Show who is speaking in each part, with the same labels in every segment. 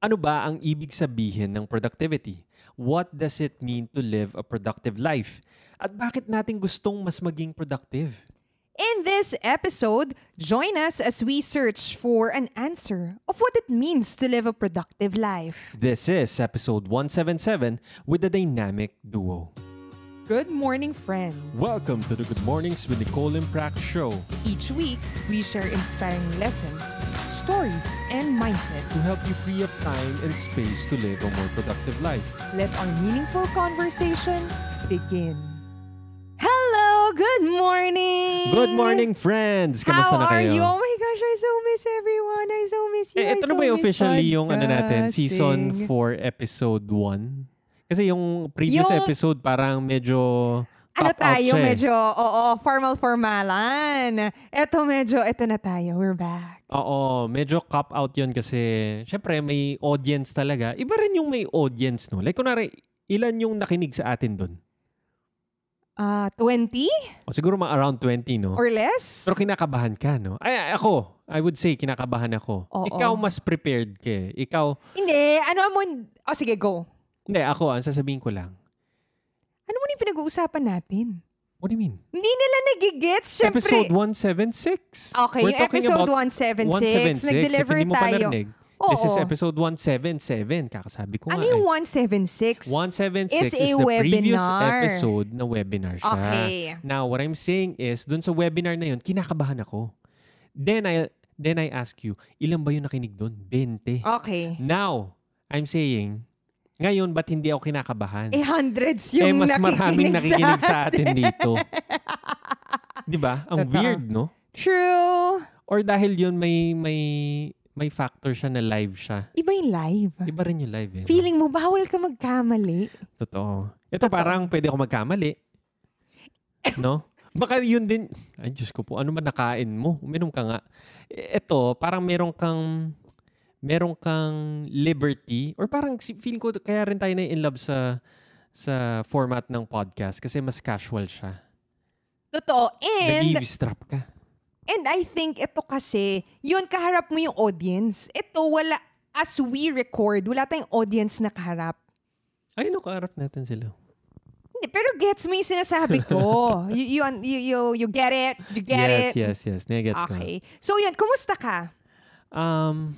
Speaker 1: Ano ba ang ibig sabihin ng productivity? What does it mean to live a productive life? At bakit natin gustong mas maging productive?
Speaker 2: In this episode, join us as we search for an answer of what it means to live a productive life.
Speaker 1: This is episode 177 with the Dynamic Duo.
Speaker 2: Good morning, friends.
Speaker 1: Welcome to the Good Mornings with Nicole and Prac show
Speaker 2: Each week, we share inspiring lessons, stories, and mindsets.
Speaker 1: to help you free up time and space to live a more productive life.
Speaker 2: Let our meaningful conversation begin. Hello, good morning.
Speaker 1: Good morning, friends! Kamusta
Speaker 2: How
Speaker 1: na kayo?
Speaker 2: are you? Oh my gosh, I so miss everyone. I so miss you.
Speaker 1: Eh,
Speaker 2: I
Speaker 1: ito
Speaker 2: so
Speaker 1: na ba yung
Speaker 2: miss
Speaker 1: officially yung ano natin, season 4, episode 1? Kasi yung previous
Speaker 2: Yung-
Speaker 1: episode parang medyo
Speaker 2: Ano tayo,
Speaker 1: siya eh.
Speaker 2: medyo, oo, formal-formalan. Ito medyo, ito na tayo. We're back.
Speaker 1: Oo, medyo cop out yun kasi syempre may audience talaga. Iba rin yung may audience, no? Like kunwari, ilan yung nakinig sa atin doon?
Speaker 2: Ah, 20
Speaker 1: O siguro mga around 20, no?
Speaker 2: or less?
Speaker 1: Pero kinakabahan ka, no? Ay, ay, ako, I would say kinakabahan ako.
Speaker 2: Oo.
Speaker 1: Ikaw mas prepared ka. eh. Ikaw,
Speaker 2: Hindi, ano mo, oh sige, go.
Speaker 1: Hindi, ako, ang sasabihin ko lang.
Speaker 2: Ano mo yung pinag-uusapan natin?
Speaker 1: What do you mean?
Speaker 2: Hindi nila nagigets, syempre.
Speaker 1: Episode 176.
Speaker 2: Okay,
Speaker 1: We're
Speaker 2: yung episode
Speaker 1: about
Speaker 2: 176,
Speaker 1: 176.
Speaker 2: nag-deliver
Speaker 1: If hindi mo pa
Speaker 2: tayo.
Speaker 1: narinig, This is
Speaker 2: Oo.
Speaker 1: episode 177. Kakasabi ko
Speaker 2: Ano
Speaker 1: nga
Speaker 2: yung
Speaker 1: eh.
Speaker 2: 176?
Speaker 1: 176
Speaker 2: is
Speaker 1: is,
Speaker 2: a
Speaker 1: the previous
Speaker 2: webinar.
Speaker 1: episode na webinar siya.
Speaker 2: Okay.
Speaker 1: Now, what I'm saying is, dun sa webinar na yun, kinakabahan ako. Then I, then I ask you, ilan ba yung nakinig dun? 20.
Speaker 2: Okay.
Speaker 1: Now, I'm saying, ngayon, ba't hindi ako kinakabahan?
Speaker 2: Eh, hundreds
Speaker 1: eh,
Speaker 2: yung
Speaker 1: mas maraming
Speaker 2: nakikinig
Speaker 1: nakikinig
Speaker 2: sa
Speaker 1: sa atin dito. Di ba? Ang
Speaker 2: Totoo.
Speaker 1: weird, no?
Speaker 2: True.
Speaker 1: Or dahil yun may may may factor siya na live siya.
Speaker 2: Iba yung live.
Speaker 1: Iba rin yung live eh. no?
Speaker 2: Feeling mo, bawal ka magkamali.
Speaker 1: Totoo. Ito parang pwede ako magkamali. No? Baka yun din, ay Diyos ko po, ano ba nakain mo? Uminom ka nga. E- Ito, parang meron kang, meron kang liberty, or parang feeling ko, kaya rin tayo na in love sa, sa format ng podcast kasi mas casual siya.
Speaker 2: Totoo. And,
Speaker 1: Nag-eavesdrop ka.
Speaker 2: and I think ito kasi, yun, kaharap mo yung audience. Ito, wala, as we record, wala tayong audience na kaharap.
Speaker 1: Ay, no, kaarap natin sila.
Speaker 2: Hindi, pero gets mo yung sinasabi ko. you, you, you, you, you get it? You get
Speaker 1: yes,
Speaker 2: it?
Speaker 1: yes, yes. Nagets ko.
Speaker 2: Okay. So yan, kumusta ka?
Speaker 1: Um,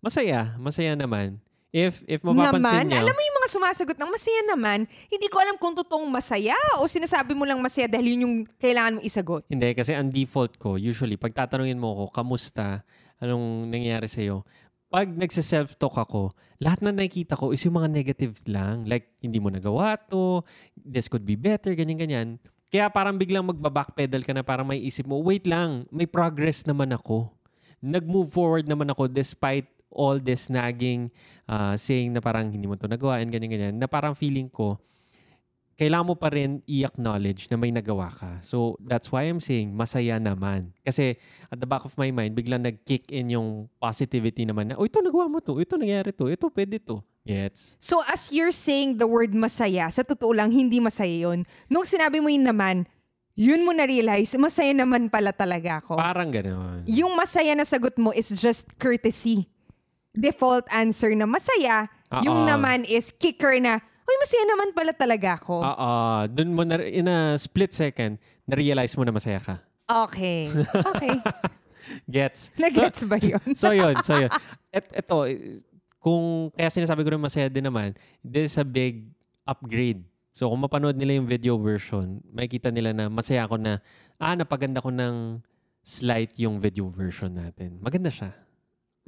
Speaker 1: masaya. Masaya naman. If, if
Speaker 2: Naman,
Speaker 1: mapapansin niyo.
Speaker 2: alam mo yung mga sumasagot ng masaya naman, hindi ko alam kung totoong masaya o sinasabi mo lang masaya dahil yun yung kailangan mong isagot.
Speaker 1: Hindi, kasi ang default ko, usually, pag tatanungin mo ako, kamusta, anong nangyayari sa'yo, pag nagsa-self-talk ako, lahat na nakikita ko is yung mga negatives lang. Like, hindi mo nagawa to, this could be better, ganyan-ganyan. Kaya parang biglang magbabackpedal ka na parang may isip mo, wait lang, may progress naman ako. Nag-move forward naman ako despite all this nagging, uh, saying na parang hindi mo to nagawa and ganyan-ganyan, na parang feeling ko, kailangan mo pa rin i-acknowledge na may nagawa ka. So, that's why I'm saying, masaya naman. Kasi, at the back of my mind, biglang nag-kick in yung positivity naman na, oh, ito nagawa mo to, ito nangyari to, ito pwede to. Gets?
Speaker 2: So as you're saying the word masaya, sa totoo lang, hindi masaya yun. Nung sinabi mo yun naman, yun mo na-realize, masaya naman pala talaga ako.
Speaker 1: Parang gano'n.
Speaker 2: yung masaya na sagot mo is just courtesy. Default answer na masaya, yung
Speaker 1: Oo.
Speaker 2: naman is kicker na, uy, masaya naman pala talaga ako.
Speaker 1: Oo. Dun mo, na, in a split second, na-realize mo na masaya ka.
Speaker 2: Okay. Okay.
Speaker 1: Gets?
Speaker 2: Nag-gets ba yun?
Speaker 1: So, yun. So, yun. Et, eto, kung, kaya sinasabi ko rin masaya din naman, this is a big upgrade. So, kung mapanood nila yung video version, makikita nila na masaya ako na, ah, napaganda ko ng slight yung video version natin. Maganda siya.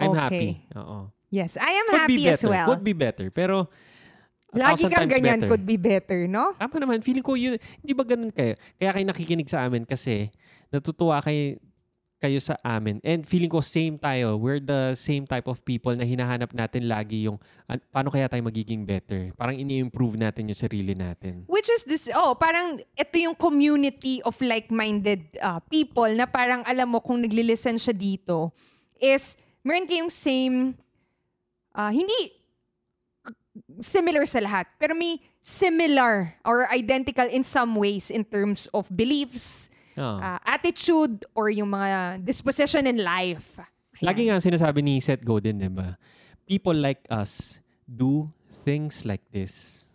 Speaker 1: I'm
Speaker 2: Okay.
Speaker 1: happy. Oo.
Speaker 2: Yes, I am
Speaker 1: Could
Speaker 2: happy
Speaker 1: be
Speaker 2: as well.
Speaker 1: Could be better. Pero, a
Speaker 2: Lagi kang ganyan,
Speaker 1: better.
Speaker 2: could be better, no?
Speaker 1: Tama naman. Feeling ko yun, hindi ba ganun kayo? Kaya kayo nakikinig sa amin kasi natutuwa kayo, kayo sa amin. And feeling ko same tayo. We're the same type of people na hinahanap natin lagi yung an- paano kaya tayo magiging better. Parang ini-improve natin yung sarili natin.
Speaker 2: Which is this, oh, parang ito yung community of like-minded uh, people na parang alam mo kung nagli-listen siya dito is meron kayong same, uh, hindi similar sa lahat, pero may similar or identical in some ways in terms of beliefs,
Speaker 1: Oo.
Speaker 2: uh, attitude, or yung mga disposition in life. Ayan.
Speaker 1: Lagi nga sinasabi ni Seth Godin, di ba? people like us do things like this.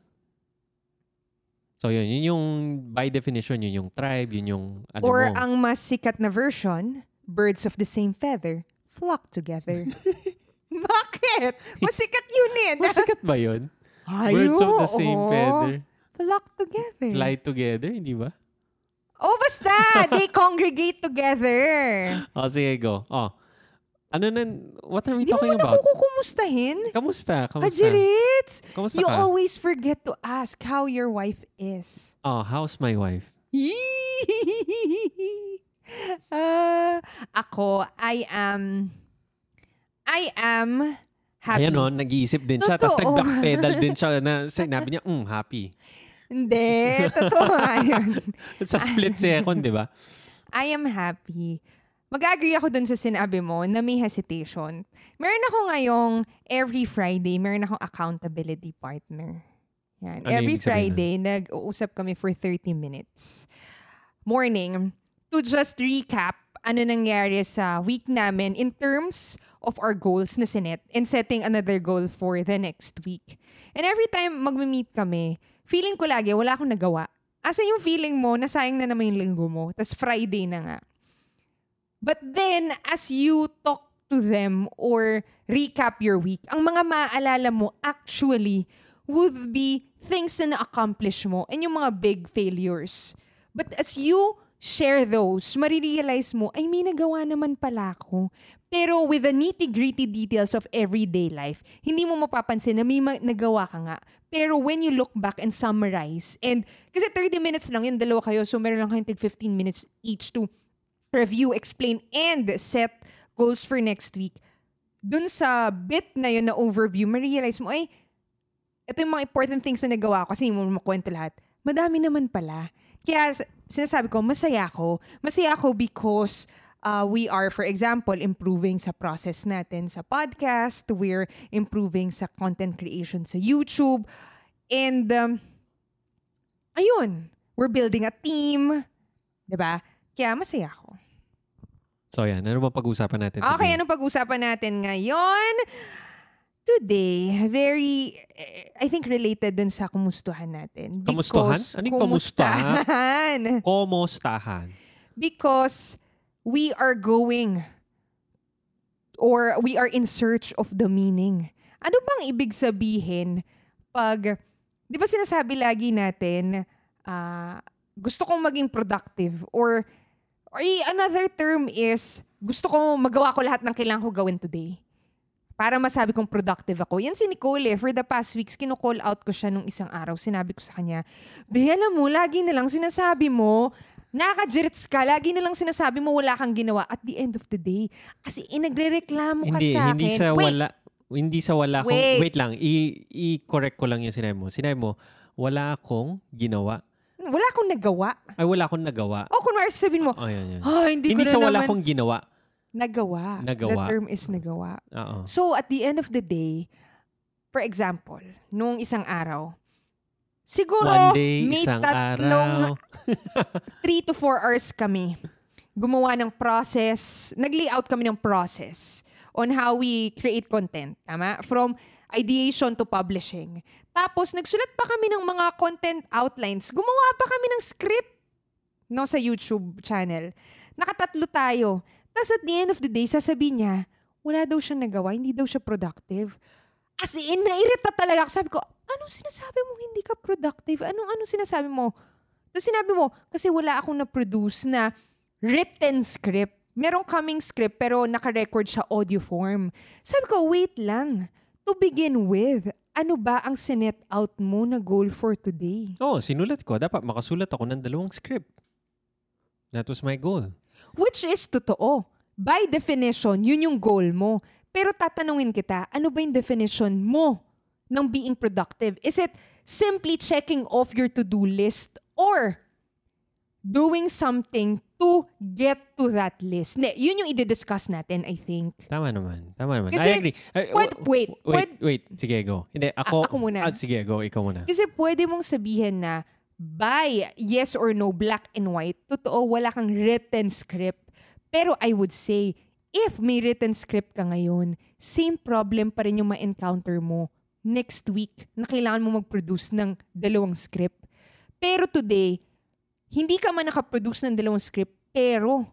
Speaker 1: So yun, yun yung by definition, yun yung tribe, yun yung ano
Speaker 2: Or
Speaker 1: mo.
Speaker 2: ang mas sikat na version, birds of the same feather flock together. Bakit? Mas sikat yun eh.
Speaker 1: Masikat ba yun?
Speaker 2: Ay,
Speaker 1: Birds of the same
Speaker 2: oo.
Speaker 1: feather.
Speaker 2: Flock together.
Speaker 1: Fly together, hindi ba?
Speaker 2: Oh, basta! They congregate together.
Speaker 1: Oh, sige, go. Oh. Ano na, what are we
Speaker 2: Hindi mo
Speaker 1: talking about?
Speaker 2: ako kukumustahin.
Speaker 1: Kamusta? Kamusta?
Speaker 2: Kajirits!
Speaker 1: Kamusta
Speaker 2: You
Speaker 1: ka?
Speaker 2: always forget to ask how your wife is.
Speaker 1: Oh, how's my wife?
Speaker 2: Ah, ako, I am, I am happy.
Speaker 1: Ayan o, nag-iisip din siya. Tapos nag-backpedal din siya na sinabi niya, mm, happy.
Speaker 2: Hindi, totoo nga yun.
Speaker 1: Sa split second, di ba?
Speaker 2: I am happy. Mag-agree ako dun sa sinabi mo na may hesitation. Meron ako ngayong every Friday, meron akong accountability partner. Yan.
Speaker 1: Ano
Speaker 2: every Friday, nag-uusap kami for 30 minutes. Morning, to just recap ano nangyari sa week namin in terms of our goals na sinet and setting another goal for the next week. And every time magme-meet kami, feeling ko lagi wala akong nagawa. Asa yung feeling mo, nasayang na naman yung linggo mo, tas Friday na nga. But then, as you talk to them or recap your week, ang mga maaalala mo actually would be things na na-accomplish mo and yung mga big failures. But as you share those, marirealize mo, ay may nagawa naman pala ako. Pero with the nitty-gritty details of everyday life, hindi mo mapapansin na may ma- nagawa ka nga. Pero when you look back and summarize, and kasi 30 minutes lang yun, dalawa kayo, so meron lang kayong tig 15 minutes each to review, explain, and set goals for next week. Dun sa bit na yun na overview, ma-realize mo, ay, ito yung mga important things na nagawa ko kasi hindi mo makwento lahat. Madami naman pala. Kaya sinasabi ko, masaya ako. Masaya ako because uh, we are, for example, improving sa process natin sa podcast. We're improving sa content creation sa YouTube. And, um, ayun, we're building a team. ba? Kaya masaya ako.
Speaker 1: So yan, ano ba pag-uusapan natin today?
Speaker 2: Okay, anong pag-usapan natin ngayon? Today, very, eh, I think related dun sa kumustuhan natin.
Speaker 1: Kamustuhan? Ano kamustahan?
Speaker 2: kumustahan.
Speaker 1: Komostahan.
Speaker 2: Because we are going or we are in search of the meaning. Ano bang ibig sabihin pag, di ba sinasabi lagi natin, ah, gusto kong maging productive or, or another term is, gusto ko magawa ko lahat ng kailangan ko gawin today. Para masabi kong productive ako. Yan si Nicole eh. For the past weeks, kino-call out ko siya nung isang araw. Sinabi ko sa kanya, Be, alam mo, lagi na lang sinasabi mo, nakaka-jirits ka, lagi na lang sinasabi mo wala kang ginawa. At the end of the day, kasi inagre-reklamo ka
Speaker 1: Hindi,
Speaker 2: sa akin.
Speaker 1: hindi sa
Speaker 2: Wait,
Speaker 1: wala. Hindi sa wala akong,
Speaker 2: Wait.
Speaker 1: wait lang, i- i-correct ko lang yung sinabi mo. Sinabi mo, wala akong ginawa.
Speaker 2: wala akong nagawa.
Speaker 1: Ay, wala akong nagawa.
Speaker 2: O kunwari sabihin mo,
Speaker 1: Oh, yan, yan.
Speaker 2: ah, hindi,
Speaker 1: Hindi
Speaker 2: ko na
Speaker 1: sa wala
Speaker 2: naman
Speaker 1: akong ginawa.
Speaker 2: Nagawa.
Speaker 1: Nagawa.
Speaker 2: The term is nagawa.
Speaker 1: Oo.
Speaker 2: So, at the end of the day, for example, nung isang araw, siguro
Speaker 1: One day,
Speaker 2: may
Speaker 1: isang
Speaker 2: tatlong
Speaker 1: araw.
Speaker 2: 3 to 4 hours kami gumawa ng process, nag-layout kami ng process on how we create content. Tama? From ideation to publishing. Tapos, nagsulat pa kami ng mga content outlines. Gumawa pa kami ng script no, sa YouTube channel. Nakatatlo tayo. Tapos at the end of the day, sasabihin niya, wala daw siya nagawa, hindi daw siya productive. As in, nairita talaga ako. Sabi ko, anong sinasabi mo hindi ka productive? Anong, anong sinasabi mo? Tapos sinabi mo, kasi wala akong na-produce na written script. Merong coming script pero naka-record siya audio form. Sabi ko, wait lang. To begin with, ano ba ang sinet out mo na goal for today?
Speaker 1: Oo, sinulat ko. Dapat makasulat ako ng dalawang script. That was my goal.
Speaker 2: Which is totoo. By definition, yun yung goal mo. Pero tatanungin kita, ano ba yung definition mo ng being productive? Is it simply checking off your to-do list or doing something to get to that list? Ne, yun yung i-discuss natin, I think.
Speaker 1: Tama naman. Tama naman.
Speaker 2: Kasi,
Speaker 1: I agree. Ay,
Speaker 2: wait,
Speaker 1: w-
Speaker 2: wait,
Speaker 1: wait, wait. Sige, go. Hindi, ako.
Speaker 2: ako muna.
Speaker 1: Ah, sige, go. Ikaw muna.
Speaker 2: Kasi pwede mong sabihin na by yes or no, black and white, totoo, wala kang written script. Pero I would say, if may written script ka ngayon, same problem pa rin yung ma-encounter mo next week na kailangan mo mag-produce ng dalawang script. Pero today, hindi ka man nakaproduce ng dalawang script, pero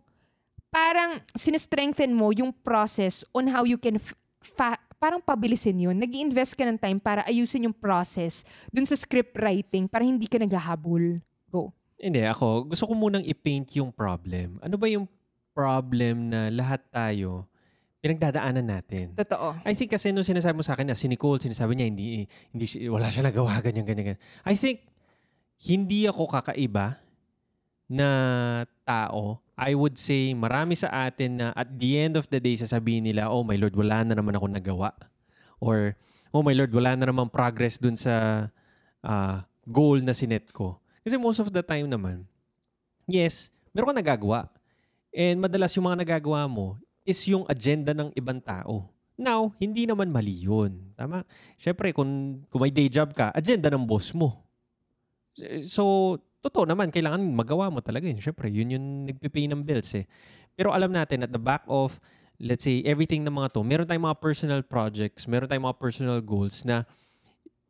Speaker 2: parang sinestrengthen mo yung process on how you can fa- parang pabilisin yun. nag invest ka ng time para ayusin yung process dun sa script writing para hindi ka naghahabol. Go.
Speaker 1: Hindi, ako, gusto ko munang i-paint yung problem. Ano ba yung problem na lahat tayo pinagdadaanan natin?
Speaker 2: Totoo.
Speaker 1: I think kasi nung sinasabi mo sa akin na si Nicole, sinasabi niya hindi, hindi wala siya nagawa, ganyan, ganyan, ganyan. I think hindi ako kakaiba na tao. I would say marami sa atin na at the end of the day sasabihin nila, oh my Lord, wala na naman ako nagawa. Or, oh my Lord, wala na naman progress dun sa ah, goal na sinet ko. Kasi most of the time naman, yes, meron ka nagagawa. And madalas yung mga nagagawa mo is yung agenda ng ibang tao. Now, hindi naman mali yun. Tama? Siyempre, kung, kung may day job ka, agenda ng boss mo. So, totoo naman, kailangan magawa mo talaga yun. Siyempre, yun yung nagpipay ng bills eh. Pero alam natin, at the back of, let's say, everything ng mga to, meron tayong mga personal projects, meron tayong mga personal goals na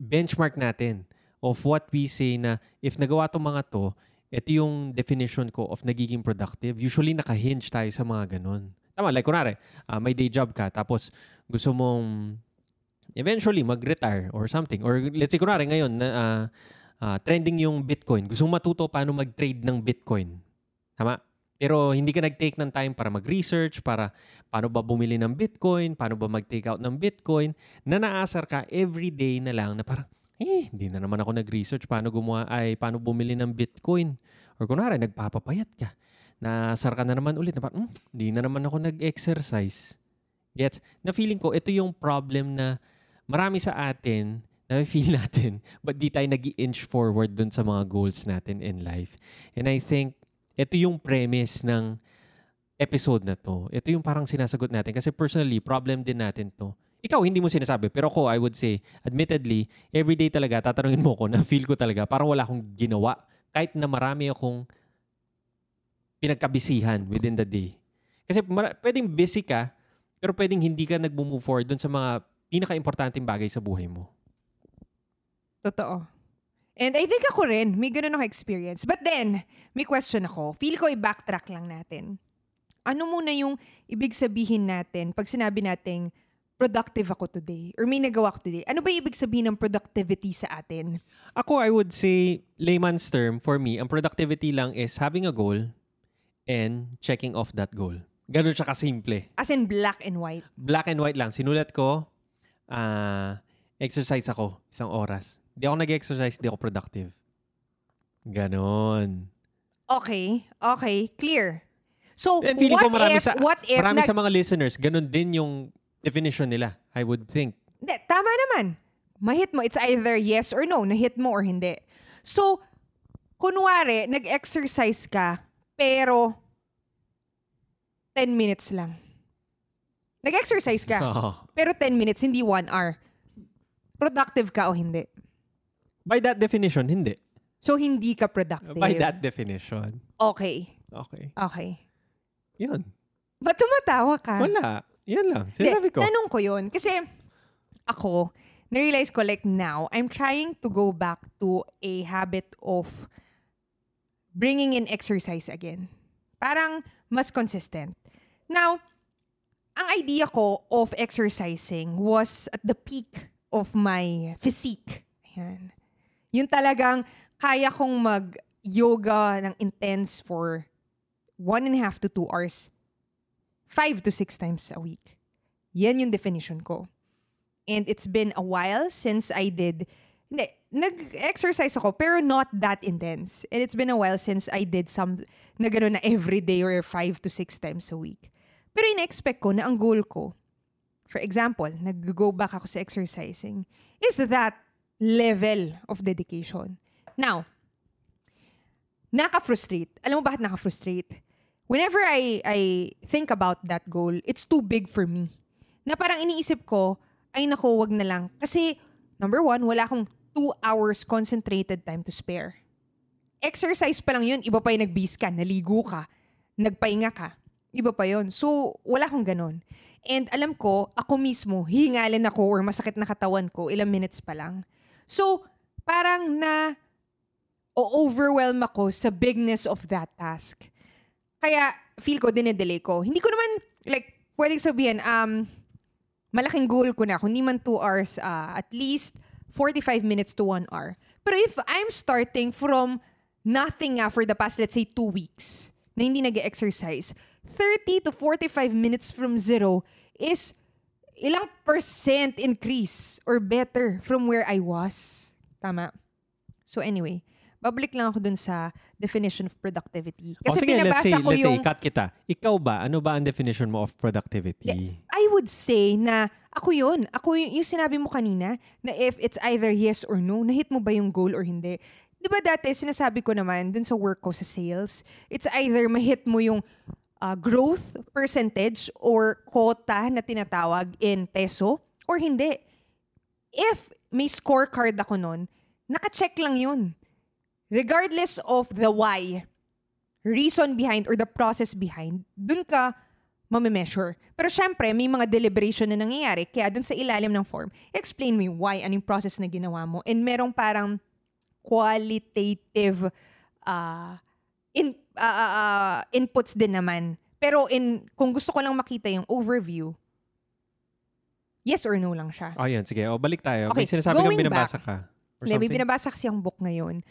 Speaker 1: benchmark natin of what we say na if nagawa to mga to, ito yung definition ko of nagiging productive. Usually, nakahinge tayo sa mga ganun. Tama, like kunwari, ah, may day job ka, tapos gusto mong eventually mag-retire or something. Or let's say, kunwari ngayon, na, ah, ah, trending yung Bitcoin. Gusto mong matuto paano mag-trade ng Bitcoin. Tama? Pero hindi ka nag-take ng time para mag-research, para paano ba bumili ng Bitcoin, paano ba mag-take out ng Bitcoin, na naasar ka everyday na lang na parang, eh, hindi na naman ako nag-research paano gumawa, ay, paano bumili ng Bitcoin. Or kunwari, nagpapapayat ka. Nasar ka na naman ulit. Na parang, hmm, hindi na naman ako nag-exercise. Gets? Na feeling ko, ito yung problem na marami sa atin, feel natin, but di tayo nag inch forward dun sa mga goals natin in life. And I think, ito yung premise ng episode na to. Ito yung parang sinasagot natin. Kasi personally, problem din natin to. Ikaw, hindi mo sinasabi. Pero ako, I would say, admittedly, everyday talaga, tatanungin mo ko na feel ko talaga, parang wala akong ginawa. Kahit na marami akong pinagkabisihan within the day. Kasi mara- pwedeng busy ka, pero pwedeng hindi ka nag-move forward dun sa mga pinaka-importanting bagay sa buhay mo.
Speaker 2: Totoo. And I think ako rin, may ganun ako experience. But then, may question ako. Feel ko i-backtrack lang natin. Ano muna yung ibig sabihin natin pag sinabi nating productive ako today or may nagawa ako today? Ano ba yung ibig sabihin ng productivity sa atin?
Speaker 1: Ako, I would say, layman's term, for me, ang productivity lang is having a goal and checking off that goal. Ganun siya kasimple.
Speaker 2: As in black and white.
Speaker 1: Black and white lang. Sinulat ko, ah, exercise ako isang oras. Di ako nag-exercise, di ako productive. Ganon.
Speaker 2: Okay, okay, clear. So,
Speaker 1: And feeling
Speaker 2: what
Speaker 1: ko marami
Speaker 2: if,
Speaker 1: sa,
Speaker 2: what if,
Speaker 1: marami
Speaker 2: nag-
Speaker 1: sa mga listeners, ganon din yung definition nila, I would think.
Speaker 2: Hindi, tama naman. Mahit mo. It's either yes or no. Nahit mo or hindi. So, kunwari, nag-exercise ka, pero 10 minutes lang. Nag-exercise ka,
Speaker 1: Oo.
Speaker 2: pero 10 minutes, hindi 1 hour. Productive ka o hindi?
Speaker 1: By that definition, hindi.
Speaker 2: So, hindi ka productive.
Speaker 1: By that definition.
Speaker 2: Okay.
Speaker 1: Okay.
Speaker 2: Okay.
Speaker 1: Yun.
Speaker 2: Ba't tumatawa ka?
Speaker 1: Wala. Yan lang. Sinabi ko.
Speaker 2: Tanong ko yun. Kasi ako, na-realize ko like now, I'm trying to go back to a habit of bringing in exercise again. Parang mas consistent. Now, ang idea ko of exercising was at the peak of my physique. Ayan. Yung talagang kaya kong mag-yoga ng intense for one and a half to two hours five to six times a week. Yan yung definition ko. And it's been a while since I did, hindi, nag-exercise ako, pero not that intense. And it's been a while since I did some, na gano'n na every day or five to six times a week. Pero ina-expect ko na ang goal ko, for example, nag-go back ako sa exercising, is that level of dedication. Now, naka-frustrate. Alam mo bakit naka-frustrate? Whenever I, I think about that goal, it's too big for me. Na parang iniisip ko, ay nako, wag na lang. Kasi, number one, wala akong two hours concentrated time to spare. Exercise pa lang yun, iba pa yung nag ka, naligo ka, nagpahinga ka. Iba pa yon So, wala akong ganun. And alam ko, ako mismo, hihingalin ako or masakit na katawan ko, ilang minutes pa lang. So, parang na o-overwhelm ako sa bigness of that task. Kaya, feel ko, dinedelay ko. Hindi ko naman, like, pwedeng sabihin, um, malaking goal ko na. Kung di man 2 hours, uh, at least 45 minutes to 1 hour. Pero if I'm starting from nothing nga for the past, let's say, 2 weeks, na hindi nag-exercise, 30 to 45 minutes from zero is ilang percent increase or better from where I was. Tama. So anyway, babalik lang ako dun sa definition of productivity.
Speaker 1: O
Speaker 2: Kasi
Speaker 1: sige, let's
Speaker 2: binabasa
Speaker 1: say,
Speaker 2: ko
Speaker 1: let's
Speaker 2: yung...
Speaker 1: say, cut kita. Ikaw ba, ano ba ang definition mo of productivity?
Speaker 2: I would say na ako yun. Ako y- yung sinabi mo kanina na if it's either yes or no, nahit mo ba yung goal or hindi. Di ba dati, sinasabi ko naman dun sa work ko sa sales, it's either mahit mo yung uh, growth percentage or quota na tinatawag in peso or hindi. If may scorecard ako nun, naka-check lang yun. Regardless of the why, reason behind or the process behind, dun ka mamimeasure. Pero syempre, may mga deliberation na nangyayari. Kaya dun sa ilalim ng form, explain yung why, anong process na ginawa mo. And merong parang qualitative uh, in, uh, uh, uh, inputs din naman. Pero in, kung gusto ko lang makita yung overview, yes or no lang siya.
Speaker 1: Oh, yan. Sige. O, balik tayo. May
Speaker 2: Okay,
Speaker 1: sinasabi kang binabasa ka. Or
Speaker 2: may binabasa kasi ang book ngayon.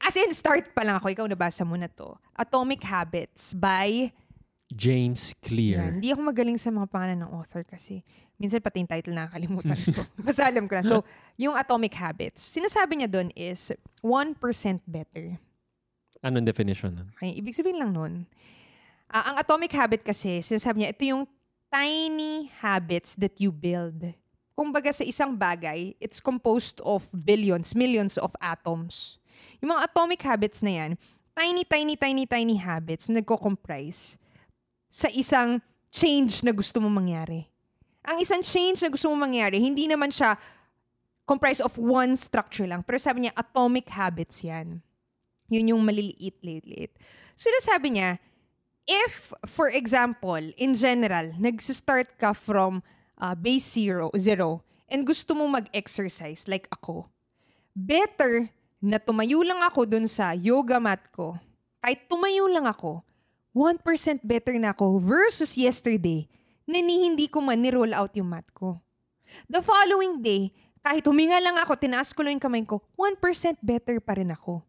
Speaker 2: As in, start pa lang ako. Ikaw nabasa mo na to. Atomic Habits by...
Speaker 1: James
Speaker 2: Yan.
Speaker 1: Clear.
Speaker 2: Hindi ako magaling sa mga pangalan ng author kasi minsan pati yung title nakakalimutan ko. Basta alam ko na. So, yung Atomic Habits, sinasabi niya doon is 1% better.
Speaker 1: Anong definition nun?
Speaker 2: Okay, ibig sabihin lang nun, ah, ang atomic habit kasi, sinasabi niya, ito yung tiny habits that you build. Kumbaga sa isang bagay, it's composed of billions, millions of atoms. Yung mga atomic habits na yan, tiny, tiny, tiny, tiny habits na nagko-comprise sa isang change na gusto mo mangyari. Ang isang change na gusto mo mangyari, hindi naman siya comprised of one structure lang. Pero sabi niya, atomic habits yan. Yun yung maliliit, liit Sinasabi niya, if, for example, in general, nag-start ka from uh, base zero, zero, and gusto mo mag-exercise like ako, better na tumayo lang ako dun sa yoga mat ko. Kahit tumayo lang ako, 1% better na ako versus yesterday na ni hindi ko man ni-roll out yung mat ko. The following day, kahit huminga lang ako, tinaas ko lang yung kamay ko, 1% better pa rin ako.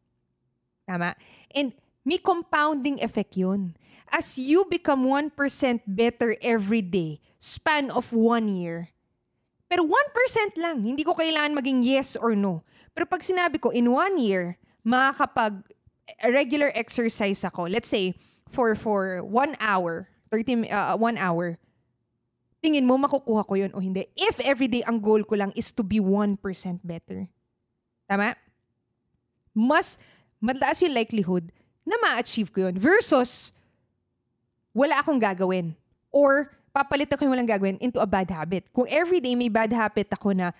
Speaker 2: Tama? And may compounding effect yun. As you become 1% better every day, span of one year, pero 1% lang, hindi ko kailangan maging yes or no. Pero pag sinabi ko, in one year, makakapag regular exercise ako, let's say, for for one hour, 30, mi- uh, one hour, tingin mo makukuha ko yun o hindi. If everyday ang goal ko lang is to be 1% better. Tama? Mas mataas yung likelihood na ma-achieve ko yun versus wala akong gagawin. Or papalit ako yung walang gagawin into a bad habit. Kung everyday may bad habit ako na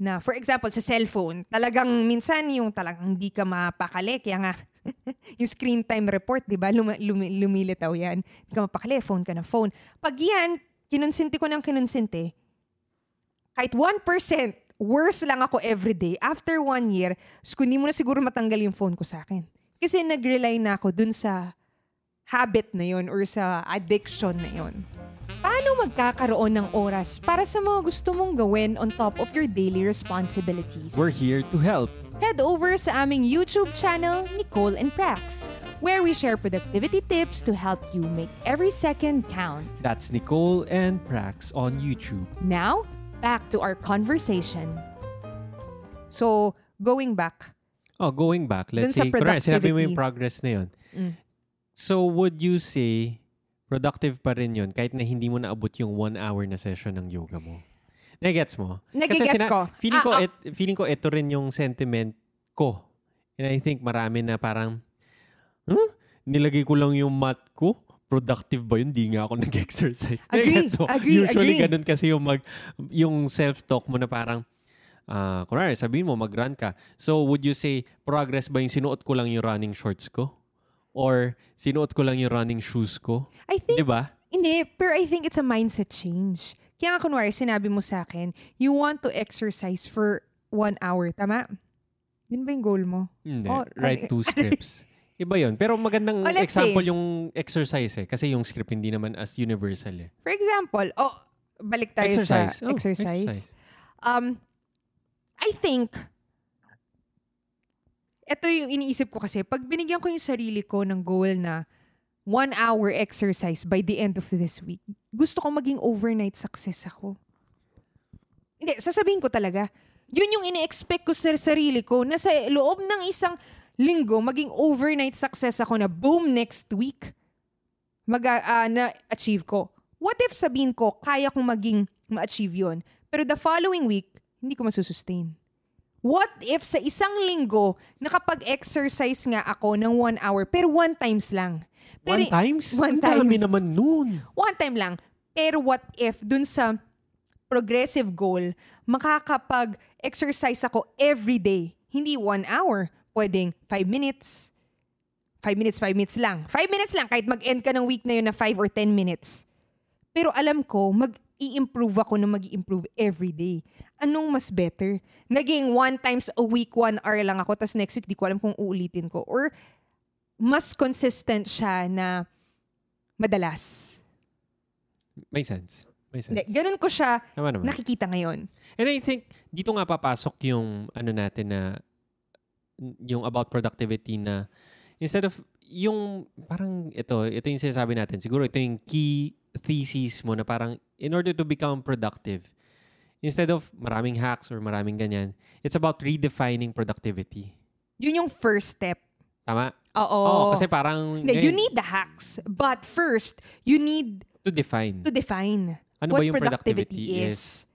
Speaker 2: na for example sa cellphone, talagang minsan yung talagang hindi ka mapakali kaya nga yung screen time report, 'di ba? Lum- lumi- lumilitaw 'yan. Hindi ka mapakali, phone ka na phone. Pag 'yan, kinonsinti ko ng kinonsinti, kahit 1% worse lang ako everyday, after one year, so kundi mo na siguro matanggal yung phone ko sa akin. Kasi nag-rely na ako dun sa habit na yon or sa addiction na yon. Paano magkakaroon ng oras para sa mga gusto mong gawin on top of your daily responsibilities?
Speaker 1: We're here to help.
Speaker 2: Head over sa aming YouTube channel, Nicole and Prax, where we share productivity tips to help you make every second count.
Speaker 1: That's Nicole and Prax on YouTube.
Speaker 2: Now, back to our conversation. So, going back,
Speaker 1: Oh, going back, let's say, kunwari, sinabi mo yung progress na yun.
Speaker 2: Mm.
Speaker 1: So, would you say, productive pa rin yun kahit na hindi mo naabot yung one hour na session ng yoga mo? Nagets mo?
Speaker 2: Nagigets ko.
Speaker 1: Feeling ko,
Speaker 2: Ah, ah.
Speaker 1: et, feeling ko ito rin yung sentiment ko. And I think marami na parang, huh? Nilagay ko lang yung mat ko? Productive ba yun? Di nga ako nag-exercise.
Speaker 2: Agree,
Speaker 1: mo?
Speaker 2: agree,
Speaker 1: Usually
Speaker 2: agree.
Speaker 1: ganun kasi yung, mag, yung self-talk mo na parang, Ah, kunwari, sabihin mo, mag-run ka. So, would you say, progress ba yung sinuot ko lang yung running shorts ko? Or sinuot ko lang yung running shoes ko.
Speaker 2: I think,
Speaker 1: Di ba?
Speaker 2: hindi, pero I think it's a mindset change. Kaya nga kunwari, sinabi mo sa akin, you want to exercise for one hour, tama? Yun ba yung goal mo?
Speaker 1: Hindi.
Speaker 2: Oh,
Speaker 1: Write two scripts. Iba yun. Pero magandang
Speaker 2: Oh,
Speaker 1: example
Speaker 2: say-
Speaker 1: yung exercise eh. Kasi yung script hindi naman as universal eh.
Speaker 2: For example, oh, balik tayo
Speaker 1: exercise.
Speaker 2: sa
Speaker 1: Oh,
Speaker 2: exercise. Um, I think, ito yung iniisip ko kasi, pag binigyan ko yung sarili ko ng goal na one hour exercise by the end of this week, gusto ko maging overnight success ako. Hindi, sasabihin ko talaga, yun yung ini-expect ko sa sarili ko na sa loob ng isang linggo, maging overnight success ako na boom next week, mag, ah, na-achieve ko. What if sabihin ko, kaya kong maging ma-achieve yun, pero the following week, hindi ko masusustain? What if sa isang linggo, nakapag-exercise nga ako ng one hour, pero one times lang? Pero,
Speaker 1: One times?
Speaker 2: One
Speaker 1: Ang dami
Speaker 2: time.
Speaker 1: naman nun.
Speaker 2: One time lang. Pero what if dun sa progressive goal, makakapag-exercise ako every day. Hindi one hour. Pwedeng five minutes. Five minutes, five minutes lang. Five minutes lang kahit mag-end ka ng week na yun na five or ten minutes. Pero alam ko, mag-i-improve ako na mag improve every day. Anong mas better? Naging one times a week, one hour lang ako, tapos next week di ko alam kung uulitin ko. Or mas consistent siya na madalas.
Speaker 1: May sense. May sense.
Speaker 2: Hindi, ganun ko siya
Speaker 1: naman.
Speaker 2: nakikita ngayon.
Speaker 1: And I think, dito nga papasok yung ano natin na yung about productivity na instead of yung parang ito, ito yung sinasabi natin. Siguro ito yung key thesis mo na parang in order to become productive, instead of maraming hacks or maraming ganyan, it's about redefining productivity.
Speaker 2: Yun yung first step.
Speaker 1: Tama?
Speaker 2: Oo.
Speaker 1: Oo, kasi parang
Speaker 2: Hindi, you need the hacks. But first, you need
Speaker 1: to define.
Speaker 2: to define
Speaker 1: Ano
Speaker 2: what
Speaker 1: ba yung
Speaker 2: productivity,
Speaker 1: productivity
Speaker 2: is.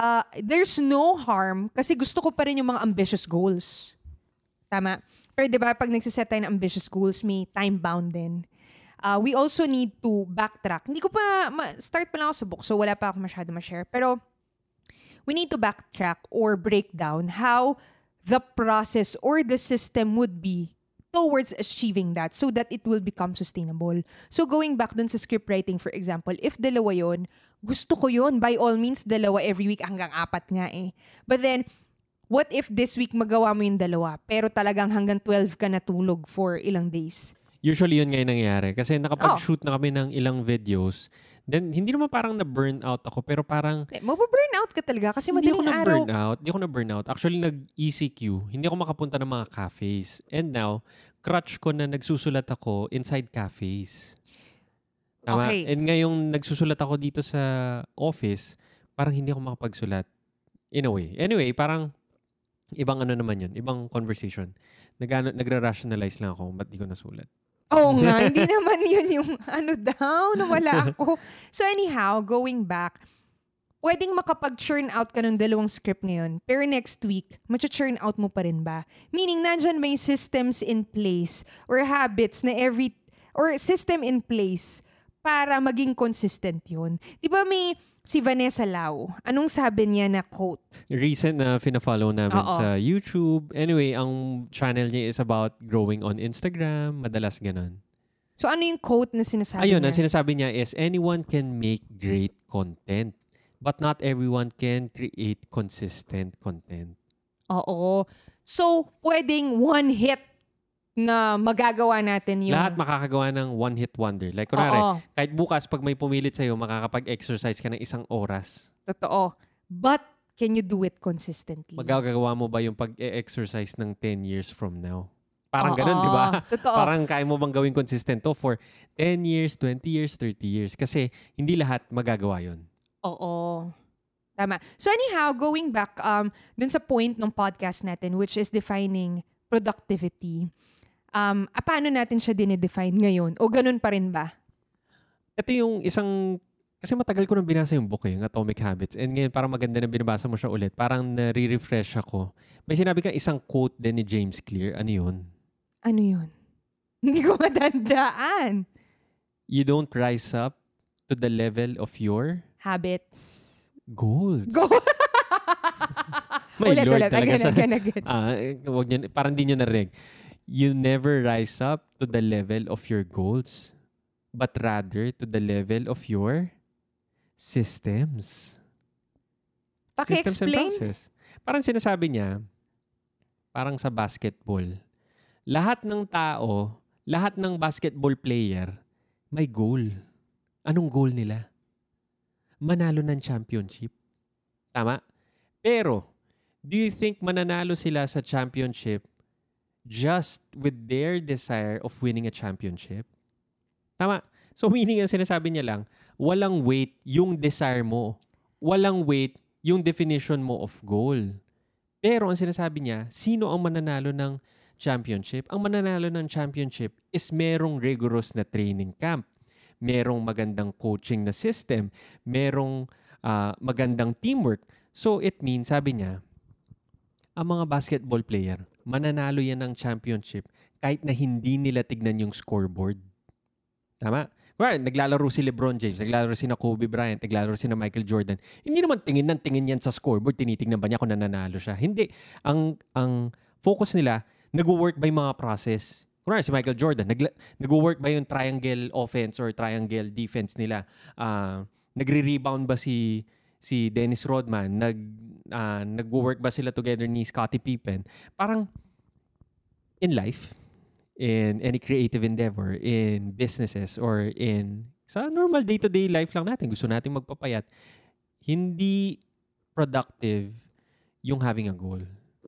Speaker 2: Uh, there's no harm kasi gusto ko pa rin yung mga ambitious goals. Tama? Pero di ba pag nagsiset tayo ng ambitious goals, may time-bound din. Uh, we also need to backtrack. Hindi ko pa, ma- start pa lang ako sa book, so wala pa ako masyado ma-share. Pero we need to backtrack or break down how the process or the system would be towards achieving that so that it will become sustainable. So going back dun sa script writing, for example, if dalawa yon gusto ko yon By all means, dalawa every week hanggang apat nga eh. But then, what if this week magawa mo yung dalawa pero talagang hanggang 12 ka natulog for ilang days?
Speaker 1: Usually yun nga yung nangyayari. Kasi
Speaker 2: Oh.
Speaker 1: nakapag-shoot na kami ng ilang videos. Then, hindi naman parang na-burn out ako, pero parang
Speaker 2: Eh, Mababurn out ka talaga kasi
Speaker 1: hindi ako
Speaker 2: madaling araw.
Speaker 1: na-burn out. Hindi ako na-burn out. Actually, nag-ECQ. Hindi ako makapunta ng mga cafes. And now, crutch ko na nagsusulat ako inside cafes. Tama?
Speaker 2: Okay.
Speaker 1: And ngayong nagsusulat ako dito sa office, parang hindi ako makapagsulat. In a way. Anyway, parang ibang ano naman yun. Ibang conversation. Nag nagra-rationalize lang ako ba't di ko nasulat.
Speaker 2: Oo nga, hindi naman yun yung ano daw, nawala ako. So anyhow, going back, pwedeng makapag-churn out ka ng dalawang script ngayon, pero next week, matcha-churn out mo pa rin ba? Meaning, nandyan may systems in place or habits na every, or system in place para maging consistent yun. Di ba may si Vanessa Lau, anong sabi niya na quote?
Speaker 1: recent na fina-follow namin
Speaker 2: Oo.
Speaker 1: sa YouTube. Anyway, ang channel niya is about growing on Instagram. Madalas ganun.
Speaker 2: So ano yung quote na sinasabi
Speaker 1: Ayun,
Speaker 2: niya?
Speaker 1: ang sinasabi niya is, anyone can make great content. But not everyone can create consistent content.
Speaker 2: Oo. So, pwedeng one hit na magagawa natin yung...
Speaker 1: Lahat makakagawa ng one-hit wonder. Like, kunwari,
Speaker 2: Oo,
Speaker 1: kahit bukas pag may pumilit sa'yo, makakapag-exercise ka ng isang oras.
Speaker 2: totoo. But, can you do it consistently?
Speaker 1: Magagawa mo ba yung pag-exercise ng 10 years from now? Parang
Speaker 2: Oo,
Speaker 1: ganun, di ba?
Speaker 2: Totoo.
Speaker 1: Parang kaya mo bang gawin consistent to for 10 years, 20 years, 30 years? Kasi hindi lahat magagawa yon.
Speaker 2: Oo. Tama. So anyhow, going back um, dun sa point ng podcast natin, which is defining productivity, um, ah, paano natin siya dinedefine ngayon? O ganun pa rin ba?
Speaker 1: Ito yung isang, kasi matagal ko nang binasa yung book eh, yung Atomic Habits. And ngayon parang maganda na binabasa mo siya ulit. Parang nare-refresh ako. May sinabi ka isang quote din ni James Clear. Ano yun?
Speaker 2: Ano yun? Hindi ko matandaan.
Speaker 1: You don't rise up to the level of your
Speaker 2: Habits.
Speaker 1: goals.
Speaker 2: Go!
Speaker 1: My
Speaker 2: ulit,
Speaker 1: Lord
Speaker 2: ulit. Again, again, again.
Speaker 1: Ah, wag niyo, parang di nyo narinig. You never rise up to the level of your goals, but rather to the level of your systems. Systems
Speaker 2: Paki-explain.
Speaker 1: process. Parang sinasabi niya, parang sa basketball, lahat ng tao, lahat ng basketball player, may goal. Anong goal nila? Manalo ng championship. Tama? Pero, do you think mananalo sila sa championship just with their desire of winning a championship? Tama? So, meaning ang sinasabi niya lang, walang weight yung desire mo. Walang weight yung definition mo of goal. Pero ang sinasabi niya, sino ang mananalo ng championship? Ang mananalo ng championship is merong rigorous na training camp. Merong magandang coaching na system. Merong ah, magandang teamwork. So it means, sabi niya, ang mga basketball player, mananalo yan ng championship kahit na hindi nila tignan yung scoreboard. Tama? Well, naglalaro si LeBron James, naglalaro si na Kobe Bryant, naglalaro si na Michael Jordan. Hindi naman tingin ng tingin yan sa scoreboard, tinitingnan ba niya kung nananalo siya. Hindi. Ang ang focus nila, nag-work yung mga process? Kunwari si Michael Jordan, nag, nag-work ba yung triangle offense or triangle defense nila? Ah, nagre-rebound ba si si Dennis Rodman? Nag ah, nag-work ba sila together ni Scottie Pippen? Parang in life, in any creative endeavor, in businesses, or in sa normal day-to-day life lang natin, gusto natin magpapayat, hindi productive yung having a goal.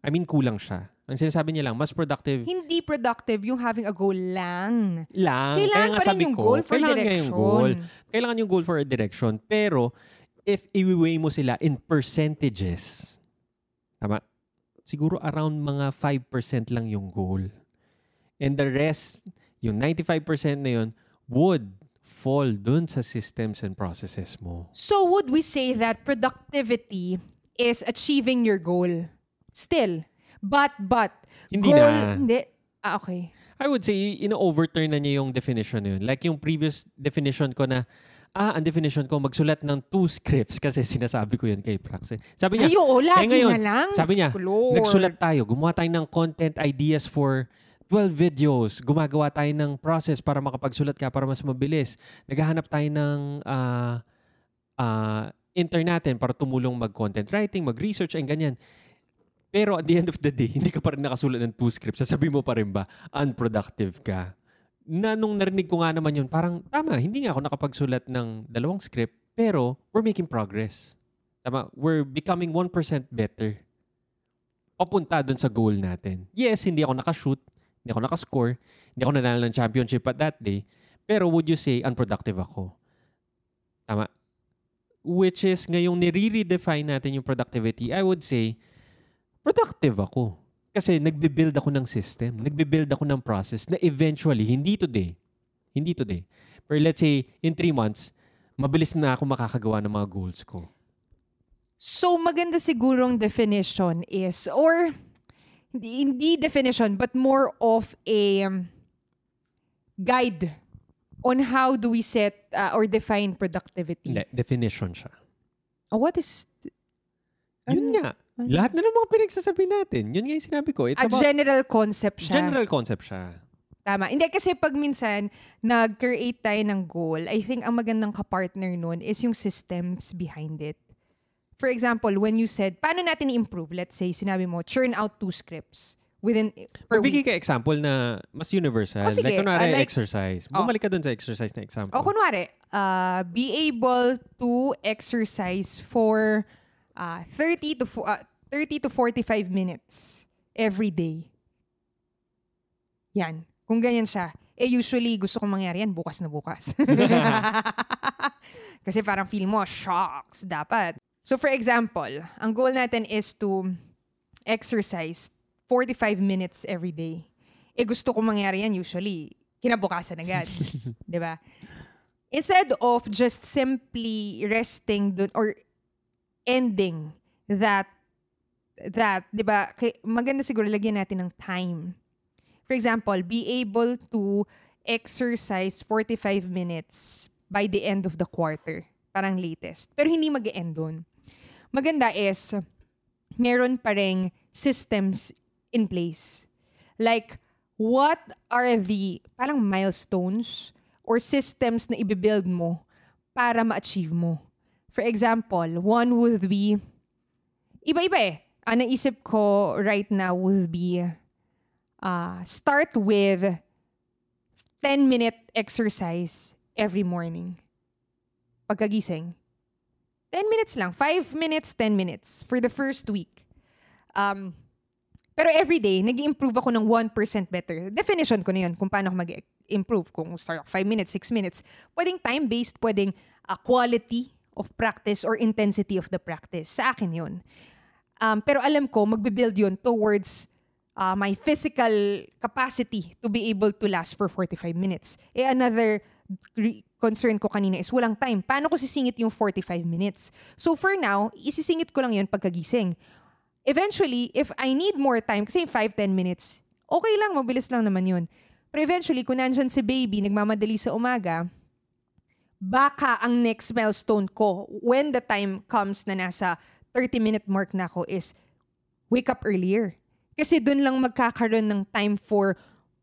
Speaker 1: I mean, kulang siya. Ang sinasabi niya lang, mas productive
Speaker 2: Hindi productive yung having a goal lang.
Speaker 1: lang.
Speaker 2: Kailangan
Speaker 1: Kaya nga
Speaker 2: pa rin
Speaker 1: sabi
Speaker 2: yung
Speaker 1: ko,
Speaker 2: goal for
Speaker 1: kailangan nga
Speaker 2: direction.
Speaker 1: yung goal. Kailangan yung goal for a direction. Pero, if i-weigh mo sila in percentages, tama? Siguro around mga 5% lang yung goal. And the rest, yung 95% na yun, would fall dun sa systems and processes mo.
Speaker 2: So would we say that productivity is achieving your goal? Still. But, but,
Speaker 1: Hindi
Speaker 2: goal,
Speaker 1: na.
Speaker 2: Hindi. Ah, okay.
Speaker 1: I would say, ino-overturn na niya yung definition na yun. Like yung previous definition ko na, ah, ang definition ko, magsulat ng two scripts kasi sinasabi ko yun kay Prax. eh. Sabi niya,
Speaker 2: Ay, oo, lagi
Speaker 1: eh, ngayon,
Speaker 2: na lang.
Speaker 1: Sabi niya,
Speaker 2: Lord.
Speaker 1: nagsulat tayo, gumawa tayo ng content ideas for 12 videos. Gumagawa tayo ng process para makapagsulat ka para mas mabilis. Naghahanap tayo ng ah ah, intern natin para tumulong mag-content writing, mag-research, and ganyan. Pero at the end of the day, hindi ka pa rin nakasulat ng two scripts. Sasabi mo pa rin ba, unproductive ka? Na nung narinig ko nga naman yun, parang tama, hindi nga ako nakapagsulat ng dalawang script, pero we're making progress. Tama, we're becoming 1% better. Papunta dun sa goal natin. Yes, hindi ako nakashoot, hindi ako nakascore, hindi ako nanalo ng championship at that day, pero would you say unproductive ako? Tama. Which is, ngayong nire-redefine natin yung productivity, I would say, productive ako. Kasi nagbe-build ako ng system, nagbe-build ako ng process na eventually, hindi today, hindi today, pero let's say, in three months, mabilis na ako makakagawa ng mga goals ko.
Speaker 2: So maganda sigurong definition is, or hindi, hindi definition, but more of a um, guide on how do we set uh, or define productivity.
Speaker 1: Hindi, definition siya.
Speaker 2: Oh, what is
Speaker 1: Yun
Speaker 2: Ano?
Speaker 1: nga. Lahat na ng mga pinagsasabi natin, yun nga yung sinabi ko. It's
Speaker 2: a
Speaker 1: about,
Speaker 2: general concept siya?
Speaker 1: general concept siya.
Speaker 2: Tama. Hindi kasi pag minsan nag-create tayo ng goal, I think ang magandang kapartner nun is yung systems behind it. For example, when you said, paano natin i-improve? Let's say, sinabi mo, churn out two scripts within per
Speaker 1: Magbigay ka example na mas universal.
Speaker 2: Oh, sige.
Speaker 1: like, kunwari,
Speaker 2: Ah, like-
Speaker 1: exercise.
Speaker 2: Oh.
Speaker 1: Bumalik ka dun sa exercise na example.
Speaker 2: O kunwari, uh, be able to exercise for uh, 30 to uh, 30 to 45 minutes every day. Yan. Kung ganyan siya. Eh usually gusto kong mangyari yan bukas na bukas. Kasi parang feel mo, shocks, dapat. So for example, ang goal natin is to exercise 45 minutes every day. Eh gusto kong mangyari yan usually kinabukasan agad. ba? Instead of just simply resting dun or ending that that, 'di ba? Maganda siguro lagyan natin ng time. For example, be able to exercise 45 minutes by the end of the quarter. Parang latest. Pero hindi mag end dun. Maganda is, meron pa ring systems in place. Like, what are the parang milestones or systems na ibibuild mo para ma-achieve mo. For example, one would be, iba-iba eh. Ang naisip ko right now would be, uh, start with 10-minute exercise every morning. Pagkagising. 10 minutes lang. 5 minutes, 10 minutes for the first week. Um, pero every day, nag improve ako ng 1% better. Definition ko na yun kung paano ako mag-improve. Kung start 5 minutes, 6 minutes. Pwedeng time-based, pwedeng uh, quality of practice or intensity of the practice. Sa akin yun. Um, pero alam ko, magbe-build yun towards uh, my physical capacity to be able to last for 45 minutes. Eh another concern ko kanina is walang time. Paano ko sisingit yung 45 minutes? So for now, isisingit ko lang yun pagkagising eventually, if I need more time, kasi 5-10 minutes, okay lang, mabilis lang naman yun. Pero eventually, kung nandyan si baby, nagmamadali sa umaga, baka ang next milestone ko when the time comes na nasa 30-minute mark na ako is wake up earlier. Kasi dun lang magkakaroon ng time for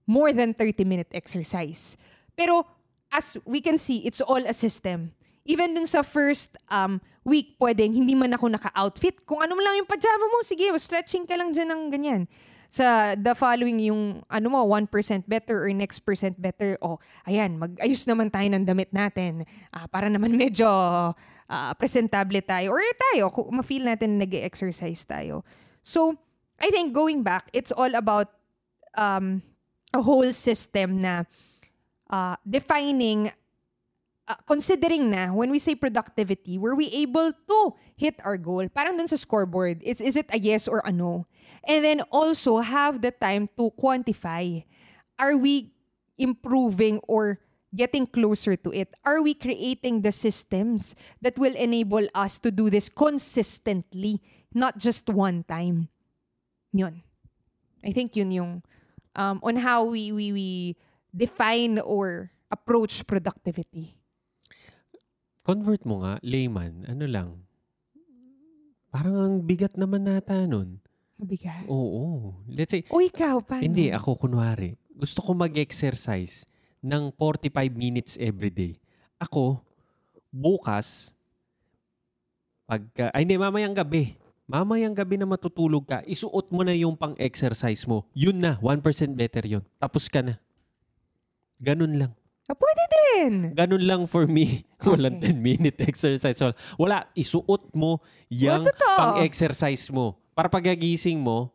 Speaker 2: more than 30-minute exercise. Pero as we can see, it's all a system. Even dun sa first um, week, pwedeng hindi man ako naka-outfit. Kung ano lang yung pajama mo, sige, stretching ka lang dyan ng ganyan. Sa the following yung ano mo, 1% better or next percent better. Oh, ayan, mag-ayos naman tayo ng damit natin. Uh, para naman medyo uh, presentable tayo. Or tayo, ma-feel natin nag-exercise tayo. So, I think going back, it's all about um, a whole system na uh, defining uh, considering na when we say productivity, were we able to hit our goal? Parang dun sa scoreboard, it's, is it a yes or a no? And then also have the time to quantify. Are we improving or getting closer to it? Are we creating the systems that will enable us to do this consistently, not just one time? Yun. I think yun yung um, on how we, we, we define or approach productivity.
Speaker 1: Convert mo nga, layman, ano lang. Parang ang bigat naman nata nun.
Speaker 2: Mabigat?
Speaker 1: Oo. Let's say,
Speaker 2: O ikaw, paano?
Speaker 1: hindi, ako kunwari, gusto ko mag-exercise ng 45 minutes every day. Ako, bukas, pagka, ay hindi, mamayang gabi. Mamayang gabi na matutulog ka, isuot mo na yung pang-exercise mo. Yun na, 1% better yun. Tapos ka na. Ganun lang.
Speaker 2: Ah, pwede din.
Speaker 1: Ganun lang for me. Walang
Speaker 2: Okay.
Speaker 1: 10-minute exercise. Wala, isuot mo yung pang-exercise mo. Para pagagising mo,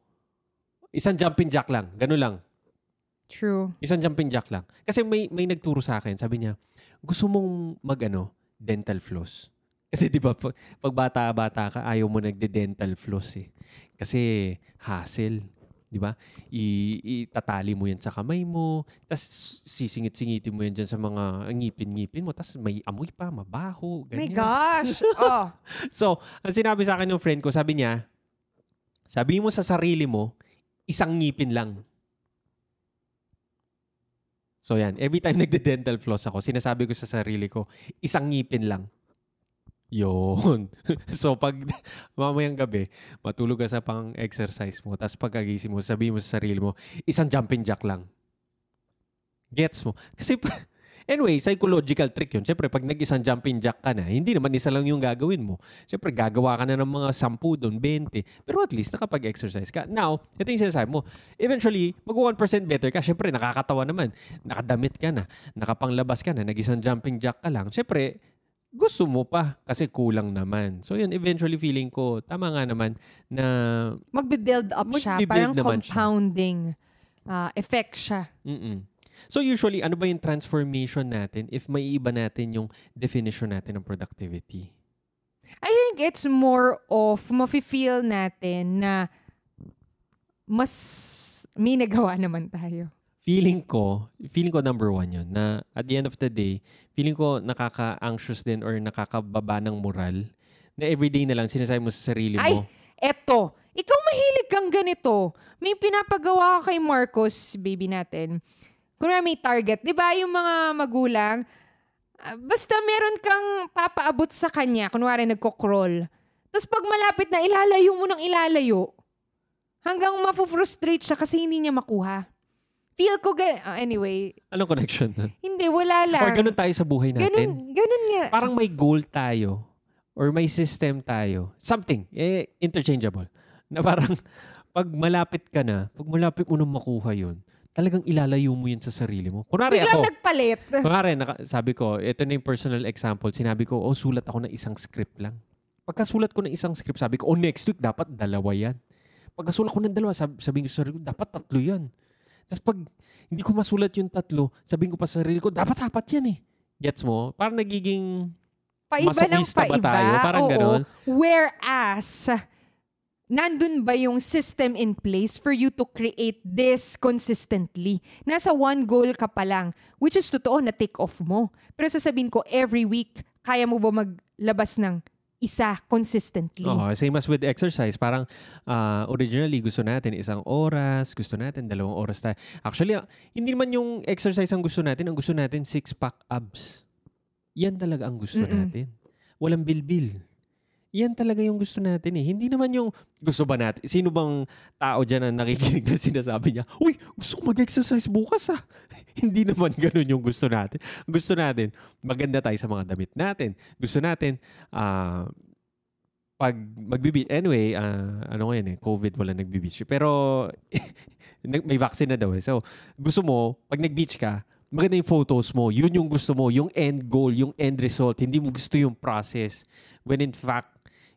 Speaker 1: isang jumping jack lang. Ganun lang.
Speaker 2: True.
Speaker 1: Isang jumping jack lang. Kasi may, may nagturo sa akin, sabi niya, gusto mong mag-ano, dental floss. Kasi di ba, pag, pag bata-bata ka, ayaw mo nagde-dental floss eh. Kasi hassle. Di ba? I- itatali mo yan sa kamay mo, tapos sisingit-singitin mo yan dyan sa mga ngipin-ngipin mo, tapos may amoy pa, mabaho,
Speaker 2: My
Speaker 1: ganyan.
Speaker 2: gosh. oh.
Speaker 1: So, ang sinabi sa akin ng friend ko, sabi niya, sabi mo sa sarili mo, isang ngipin lang. So yan, every time nagde-dental floss ako, sinasabi ko sa sarili ko, isang ngipin lang. Yun. so pag mamayang gabi, matulog ka sa pang-exercise mo, tapos pagkagising mo, sabihin mo sa sarili mo, isang jumping jack lang. Gets mo? Kasi, anyway, psychological trick yun. Siyempre, pag nag-isang jumping jack ka na, hindi naman isa lang yung gagawin mo. Siyempre, gagawa ka na ng mga 10 doon, 20. Pero at least, nakapag-exercise ka. Now, ito yung sinasabi mo, eventually, mag 1% better ka. Siyempre, nakakatawa naman. Nakadamit ka na. Nakapanglabas ka na. Nag-isang jumping jack ka lang. Siyempre, gusto mo pa kasi kulang naman. So yun, eventually feeling ko, tama nga naman na
Speaker 2: Magbe-build up siya.
Speaker 1: Magbe-build
Speaker 2: Parang
Speaker 1: naman siya.
Speaker 2: compounding uh, effect siya.
Speaker 1: mm So usually, ano ba yung transformation natin if may iba natin yung definition natin ng productivity?
Speaker 2: I think it's more of mafe-feel natin na mas may nagawa naman tayo.
Speaker 1: Feeling ko, feeling ko number one yun, na at the end of the day, feeling ko nakaka-anxious din or nakakababa ng moral na everyday na lang sinasabi mo sa sarili
Speaker 2: Ay,
Speaker 1: mo.
Speaker 2: eto. Ikaw mahilig kang ganito. May pinapagawa ka kay Marcos, baby natin. Kung may target, di ba yung mga magulang, ah, basta meron kang papaabot sa kanya, kunwari nagko-crawl. Tapos pag malapit na, ilalayo mo ng ilalayo. Hanggang mafufrustrate siya kasi hindi niya makuha. Feel ko, ga- ah, anyway,
Speaker 1: Anong connection nun?
Speaker 2: hindi, wala lang.
Speaker 1: Or ganun tayo sa buhay natin?
Speaker 2: Ganun, ganun nga.
Speaker 1: Parang may goal tayo or may system tayo. Something. Eh, interchangeable. Na parang pag malapit ka na, pag malapit mo na makuha yun, talagang ilalayo mo yun sa sarili mo. Kunwari
Speaker 2: Biglang
Speaker 1: ako,
Speaker 2: nagpalit.
Speaker 1: kunwari, naka, sabi ko, ito na yung personal example. Sinabi ko, oh, sulat ako ng isang script lang. Pagkasulat ko ng isang script, sabi ko, oh, next week, dapat dalawa yan. Pagkasulat ko ng dalawa, sabi, sabi ko sa sarili ko, dapat tatlo yan. Tapos pag hindi ko masulat yung tatlo, sabihin ko pa sa sarili ko, dapat apat yan eh. Gets mo? Parang nagiging
Speaker 2: Paiba ng
Speaker 1: Masochista ba
Speaker 2: paiba.
Speaker 1: tayo? Parang
Speaker 2: Oo.
Speaker 1: ganon.
Speaker 2: Whereas, nandun ba yung system in place for you to create this consistently? Nasa one goal ka pa lang, which is totoo na take off mo. Pero sasabihin ko, every week, kaya mo ba maglabas ng isa consistently?
Speaker 1: Oo, same as with exercise. Parang ah, originally gusto natin isang oras, gusto natin dalawang oras tayo. Actually, ah, hindi naman yung exercise ang gusto natin. Ang gusto natin, six-pack abs. Yan talaga ang gusto
Speaker 2: Mm-mm.
Speaker 1: natin. Walang bilbil. Yan talaga yung gusto natin eh. Hindi naman yung gusto ba natin. Sino bang tao dyan na nakikinig na sinasabi niya, Uy, gusto ko mag-exercise bukas ah. Hindi naman ganun yung gusto natin. Gusto natin, maganda tayo sa mga damit natin. Gusto natin, ah, pag magbibi anyway, ah, ano ngayon eh, COVID, wala nagbi-beach. Pero may vaccine na daw eh. So, gusto mo, pag nag-beach ka, maganda yung photos mo. Yun yung gusto mo, yung end goal, yung end result. Hindi mo gusto yung process. When in fact,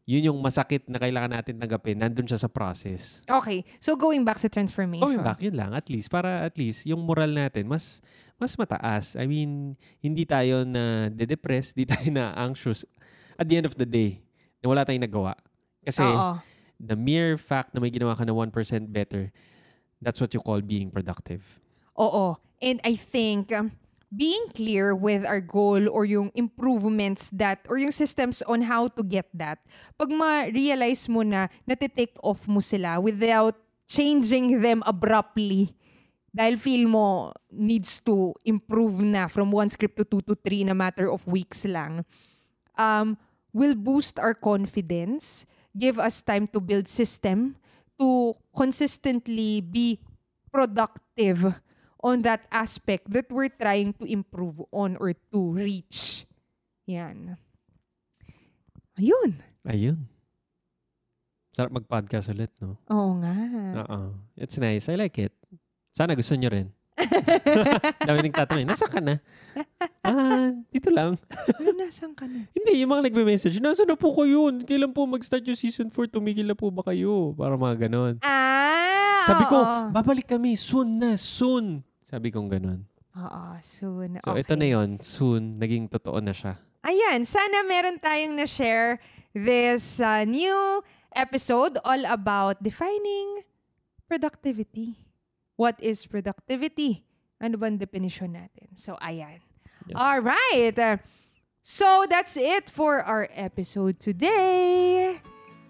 Speaker 1: yun yung masakit na kailangan natin tanggapin. Nandun siya sa process.
Speaker 2: Okay, so going back sa transformation.
Speaker 1: Going back, yun lang. At least, para at least, yung moral natin, mas mas mataas. I mean, hindi tayo na de-depress, hindi tayo na anxious. At the end of the day, na wala tayong nagawa. Kasi,
Speaker 2: Oo.
Speaker 1: the mere fact na may ginawa ka na 1% better, that's what you call being productive.
Speaker 2: Oo. And I think um, being clear with our goal or yung improvements that or yung systems on how to get that, pag ma-realize mo na natitake off mo sila without changing them abruptly, dahil feel mo needs to improve na from one script to two to three na matter of weeks lang, um, will boost our confidence, give us time to build system, to consistently be productive on that aspect that we're trying to improve on or to reach. Yan. Ayun.
Speaker 1: Ayun. Sarap mag-podcast ulit, no?
Speaker 2: Oo nga.
Speaker 1: Oo. It's nice. I like it. Sana gusto nyo rin. Dami nagtatanong, nasa ka na? Ah, dito lang.
Speaker 2: Pero nasan ka na?
Speaker 1: Hindi, yung mga nagme-message, nasa na po kayo? Kailan po mag-start yung season 4? Tumigil na po ba kayo? Para mga ganon.
Speaker 2: Ah!
Speaker 1: Sabi ko,
Speaker 2: oo.
Speaker 1: babalik kami. Soon na, soon. Sabi kong ganon.
Speaker 2: Oo, soon.
Speaker 1: So,
Speaker 2: okay.
Speaker 1: ito na yon Soon. Naging totoo na siya.
Speaker 2: Ayan, sana meron tayong na-share this uh, new episode all about defining productivity. What is productivity? Ano bang definition natin? So, ayan.
Speaker 1: Yes.
Speaker 2: All right. So, that's it for our episode today.